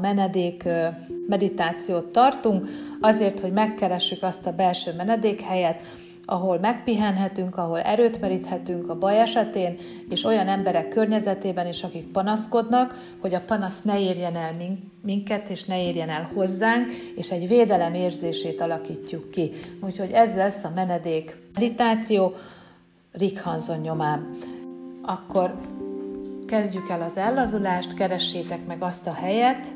menedék meditációt tartunk, azért, hogy megkeressük azt a belső menedékhelyet, ahol megpihenhetünk, ahol erőt meríthetünk a baj esetén, és olyan emberek környezetében is, akik panaszkodnak, hogy a panasz ne érjen el minket, és ne érjen el hozzánk, és egy védelem érzését alakítjuk ki. Úgyhogy ez lesz a menedék meditáció Rick nyomán. Akkor kezdjük el az ellazulást, keressétek meg azt a helyet,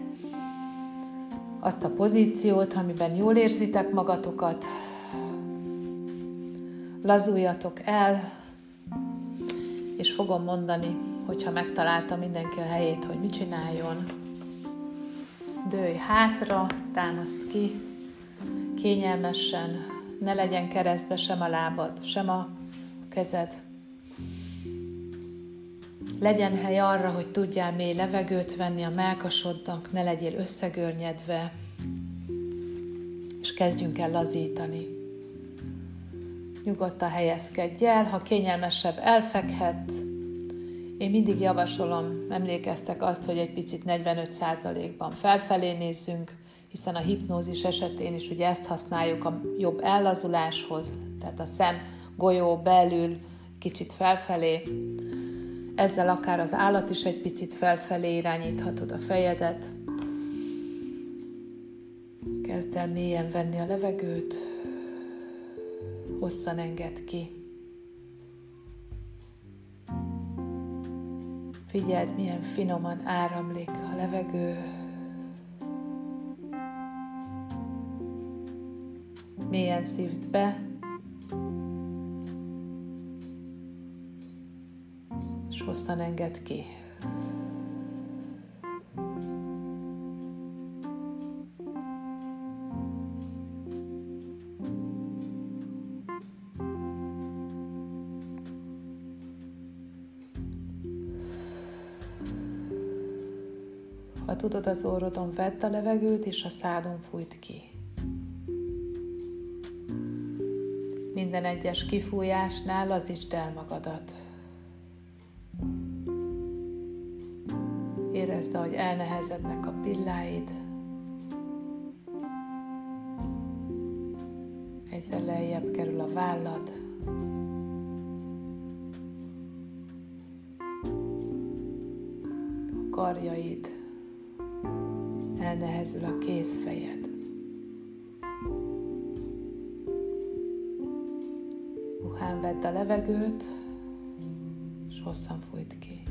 azt a pozíciót, amiben jól érzitek magatokat, lazuljatok el, és fogom mondani, hogyha megtalálta mindenki a helyét, hogy mit csináljon. Dőj hátra, támaszt ki, kényelmesen, ne legyen keresztbe sem a lábad, sem a kezed. Legyen hely arra, hogy tudjál mély levegőt venni a melkasodnak, ne legyél összegörnyedve, és kezdjünk el lazítani. Nyugodtan helyezkedj el, ha kényelmesebb, elfekhetsz. Én mindig javasolom, emlékeztek azt, hogy egy picit 45%-ban felfelé nézzünk, hiszen a hipnózis esetén is ugye ezt használjuk a jobb ellazuláshoz, tehát a szem golyó belül kicsit felfelé. Ezzel akár az állat is egy picit felfelé irányíthatod a fejedet. Kezd el mélyen venni a levegőt hosszan enged ki. Figyeld, milyen finoman áramlik a levegő. Mélyen szívd be, hosszan enged ki. Ha tudod, az orrodon vedd a levegőt, és a szádon fújt ki. Minden egyes kifújásnál lazítsd el magadat. Érezd, ahogy elnehezednek a pilláid. Egyre lejjebb kerül a vállad. A karjaid elnehezül a kézfejed. Puhán vedd a levegőt, és hosszan fújt ki.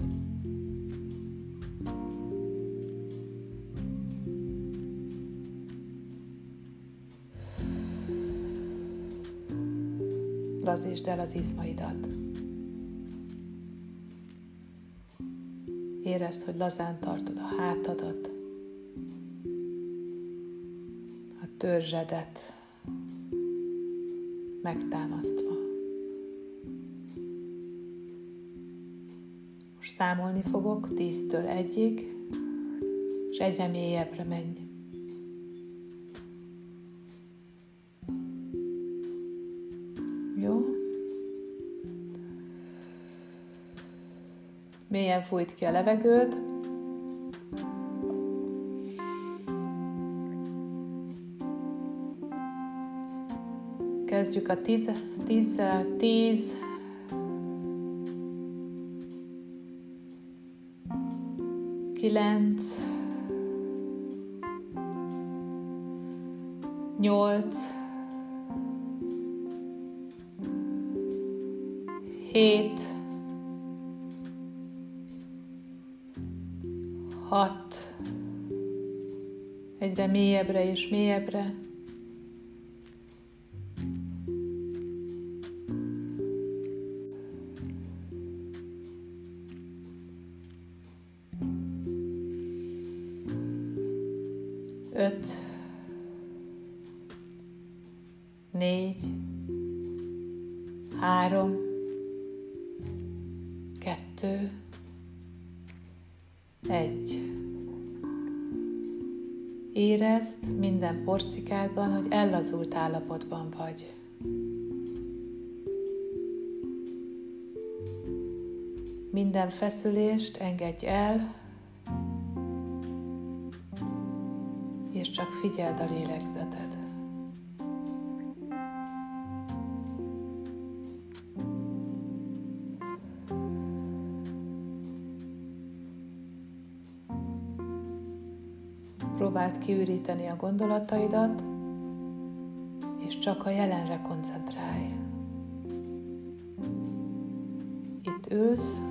Lazítsd el az izmaidat. Érezd, hogy lazán tartod a hátadat, törzsedet megtámasztva. Most számolni fogok tíztől egyig, és egyre mélyebbre menj. mélyen fújt ki a levegőt, Kezdjük a 10, 10, 10 9 8 7 egyre mélyebbre és mélyebbre. Porcikádban, hogy ellazult állapotban vagy. Minden feszülést engedj el, csak figyeld a lélegzeted. Próbáld kiüríteni a gondolataidat, és csak a jelenre koncentrálj. Itt ülsz,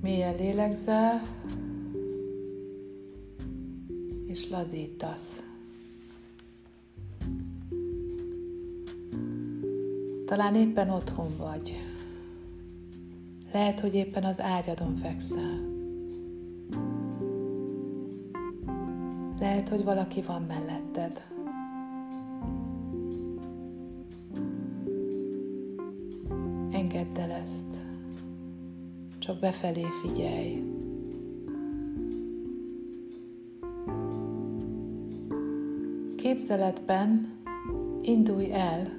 mélyen lélegzel, és lazítasz. Talán éppen otthon vagy. Lehet, hogy éppen az ágyadon fekszel. Lehet, hogy valaki van melletted. Engedd el ezt. Csak befelé figyelj. Képzeletben indulj el,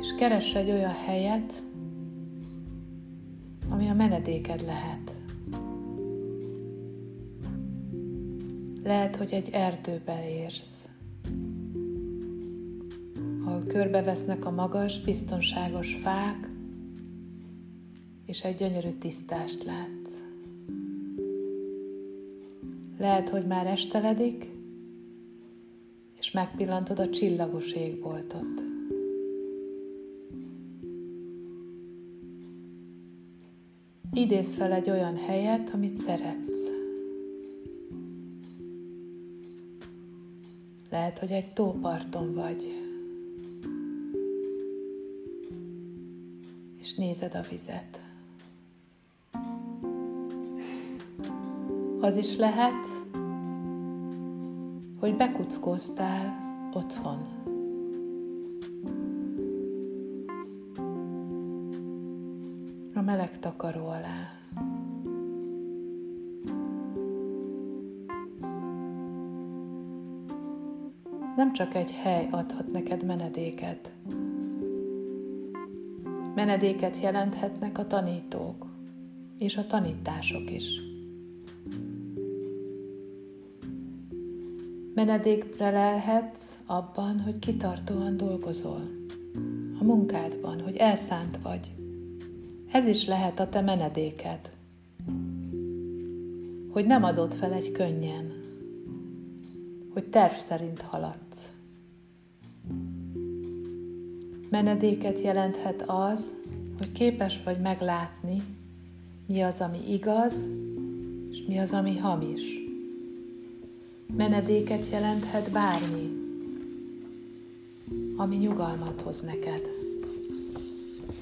és keress egy olyan helyet, ami a menedéked lehet. Lehet, hogy egy erdőben érsz, ahol körbevesznek a magas, biztonságos fák, és egy gyönyörű tisztást látsz. Lehet, hogy már esteledik, és megpillantod a csillagos égboltot. Idéz fel egy olyan helyet, amit szeretsz. Lehet, hogy egy tóparton vagy, és nézed a vizet. Az is lehet, hogy bekuckóztál otthon. A meleg takaró alá. Nem csak egy hely adhat neked menedéket. Menedéket jelenthetnek a tanítók és a tanítások is. Menedékre lelhetsz abban, hogy kitartóan dolgozol, a munkádban, hogy elszánt vagy. Ez is lehet a te menedéked, hogy nem adod fel egy könnyen, hogy terv szerint haladsz. Menedéket jelenthet az, hogy képes vagy meglátni, mi az, ami igaz, és mi az, ami hamis. Menedéket jelenthet bármi, ami nyugalmat hoz neked.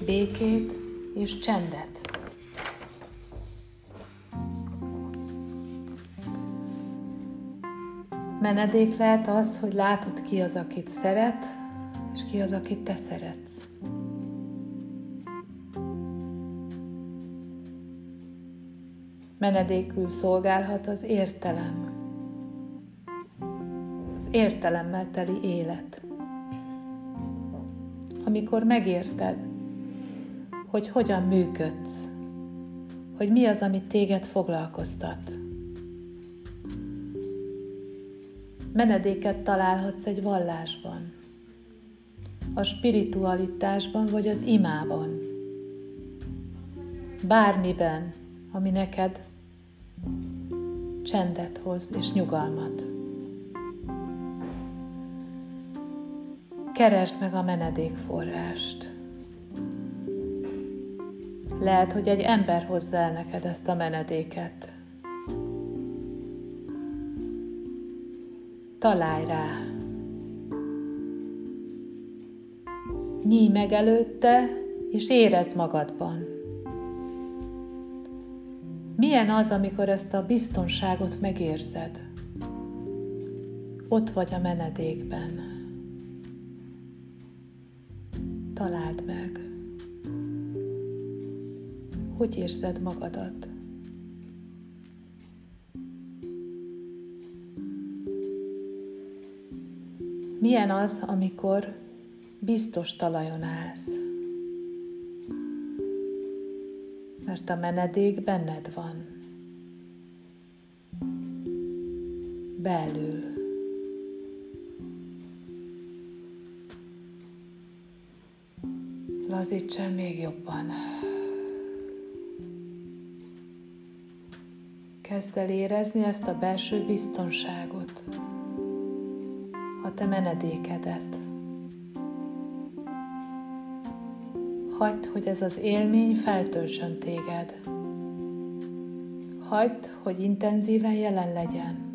Békét és csendet. Menedék lehet az, hogy látod ki az, akit szeret, és ki az, akit te szeretsz. Menedékül szolgálhat az értelem, az értelemmel teli élet. Amikor megérted, hogy hogyan működsz, hogy mi az, amit téged foglalkoztat. Menedéket találhatsz egy vallásban, a spiritualitásban vagy az imában. Bármiben, ami neked csendet hoz és nyugalmat. Keresd meg a menedékforrást. Lehet, hogy egy ember hozza el neked ezt a menedéket. Találj rá. Nyíj meg előtte, és érezd magadban. Milyen az, amikor ezt a biztonságot megérzed? Ott vagy a menedékben. Találd meg. Hogy érzed magadat? Milyen az, amikor biztos talajon állsz? Mert a menedék benned van. Belül. Lazítsen még jobban. Kezd el érezni ezt a belső biztonságot te menedékedet. Hagyd, hogy ez az élmény feltöltsön téged. Hagyd, hogy intenzíven jelen legyen.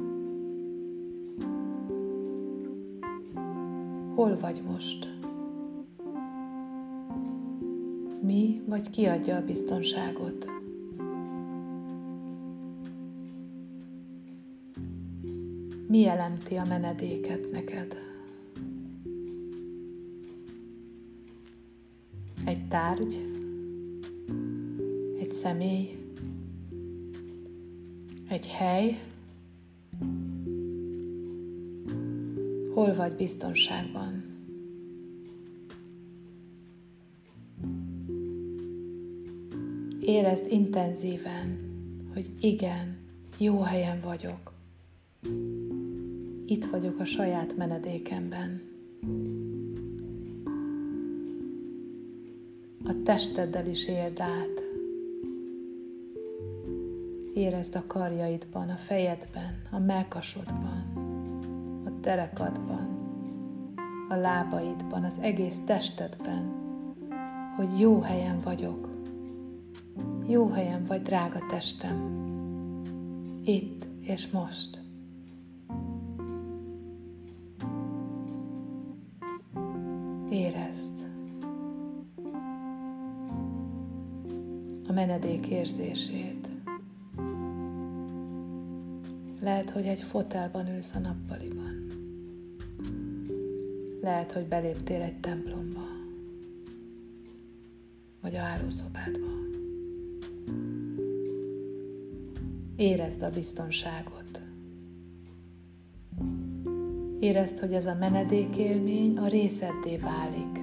Hol vagy most? Mi vagy ki adja a biztonságot? Mi jelenti a menedéket neked? Egy tárgy? Egy személy? Egy hely? Hol vagy biztonságban? Érezd intenzíven, hogy igen, jó helyen vagyok. Itt vagyok a saját menedékemben. A testeddel is érd át. Érezd a karjaidban, a fejedben, a melkasodban, a derekadban, a lábaidban, az egész testedben, hogy jó helyen vagyok. Jó helyen vagy, drága testem. Itt és most. Érezd a menedék érzését. Lehet, hogy egy fotelban ülsz a nappaliban. Lehet, hogy beléptél egy templomba, vagy a hálószobádba. Érezd a biztonságot. Érezd, hogy ez a menedékélmény a részeddé válik.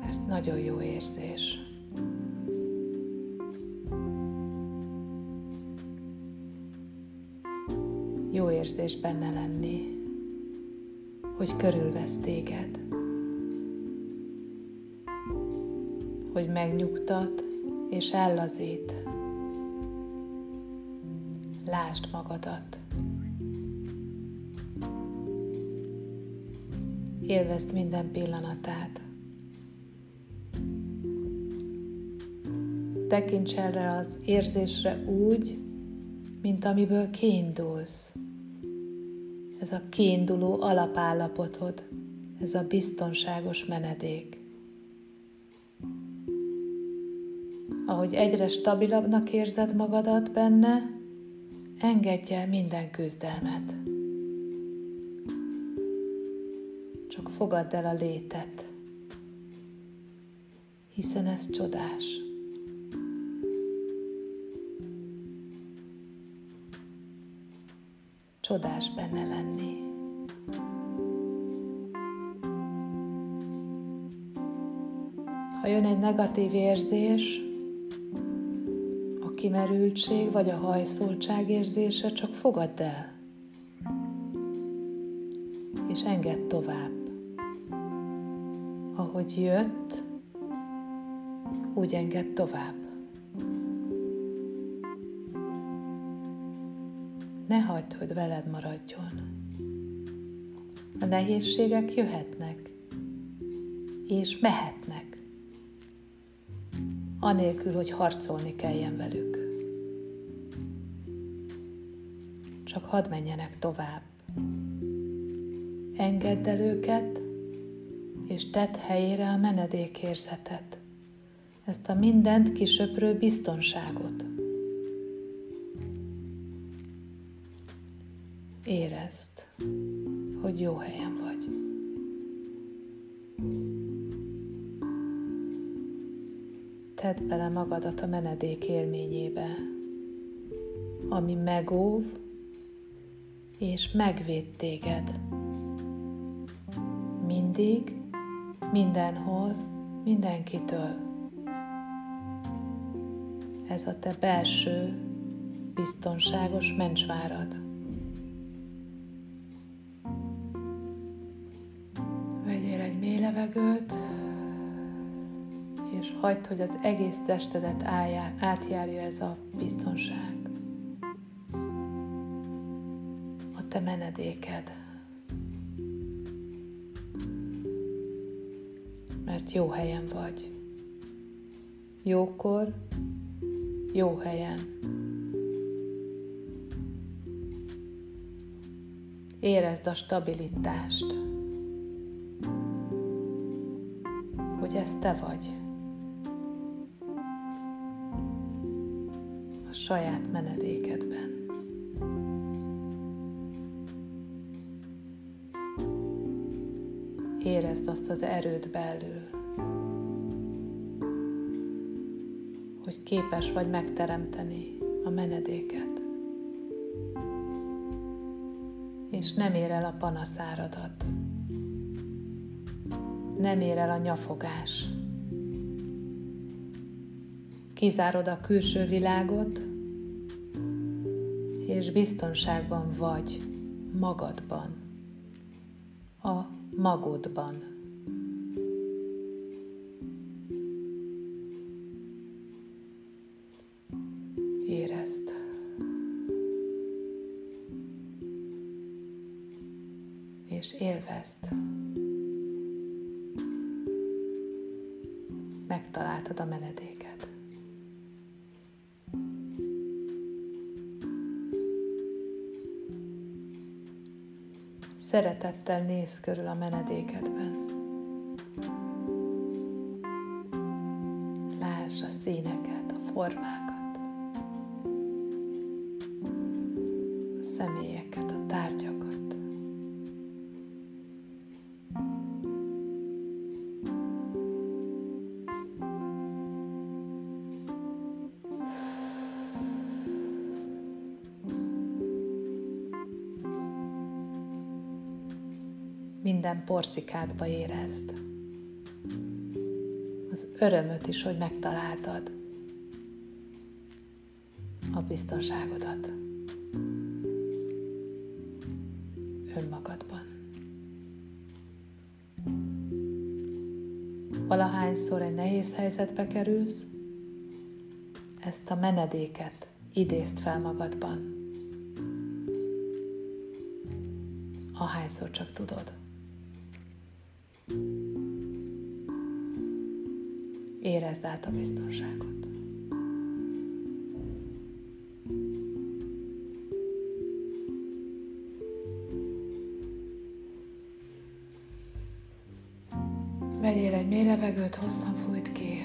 Mert nagyon jó érzés. Jó érzés benne lenni, hogy körülvesz téged, hogy megnyugtat és ellazít. Lásd magadat. Élvezd minden pillanatát. Tekints erre az érzésre úgy, mint amiből kiindulsz. Ez a kiinduló alapállapotod, ez a biztonságos menedék. Ahogy egyre stabilabbnak érzed magadat benne, engedj el minden küzdelmet. Fogadd el a létet, hiszen ez csodás. Csodás benne lenni. Ha jön egy negatív érzés, kimerültség vagy a hajszoltság érzése, csak fogadd el, és engedd tovább. Ahogy jött, úgy engedd tovább. Ne hagyd, hogy veled maradjon. A nehézségek jöhetnek, és mehetnek anélkül, hogy harcolni kelljen velük. Csak hadd menjenek tovább. Engedd el őket, és tedd helyére a menedékérzetet, ezt a mindent kisöprő biztonságot. Érezd, hogy jó helyen vagy. tedd bele magadat a menedék élményébe, ami megóv és megvéd téged. Mindig, mindenhol, mindenkitől. Ez a te belső biztonságos mencsvárad. Vegyél egy mély levegőt, és hagyd, hogy az egész testedet átjárja ez a biztonság. A te menedéked. Jó helyen vagy. Jókor, jó helyen. Érezd a stabilitást, hogy ez te vagy. A saját menedékedben. Érezd azt az erőt belül, hogy képes vagy megteremteni a menedéket. és nem ér el a panaszáradat. Nem ér el a nyafogás. Kizárod a külső világot, és biztonságban vagy magadban, a magodban. A menedéket. Szeretettel néz körül a menedékedben. Lásd a színeket, a formákat, a személyeket, minden porcikádba érezd. Az örömöt is, hogy megtaláltad a biztonságodat önmagadban. Valahányszor egy nehéz helyzetbe kerülsz, ezt a menedéket idézd fel magadban. Ahányszor csak tudod. Érezd át a biztonságot. Vegyél egy mély levegőt, hosszan fújt ki.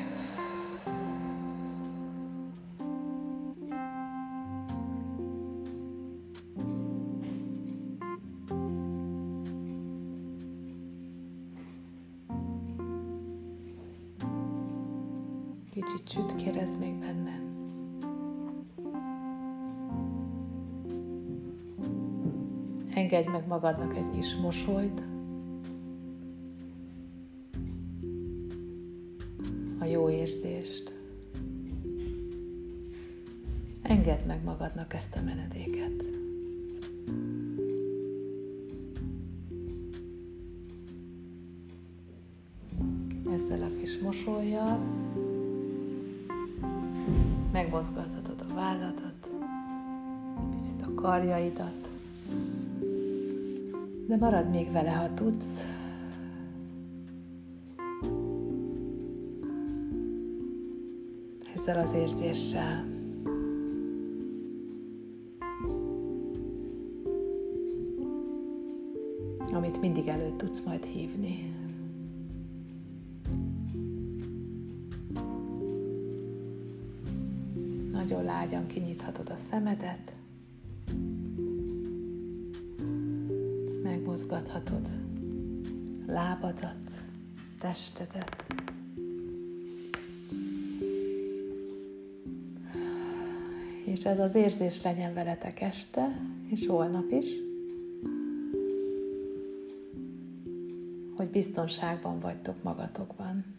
Magadnak egy kis mosolyt. A jó érzést. Engedd meg magadnak ezt a menedéket. Ezzel a kis mosolyjal megmozgathatod a válladat, picit a karjaidat, de marad még vele, ha tudsz. Ezzel az érzéssel. amit mindig előtt tudsz majd hívni. Nagyon lágyan kinyithatod a szemedet, megmozgathatod lábadat, testedet. És ez az érzés legyen veletek este, és holnap is, hogy biztonságban vagytok magatokban.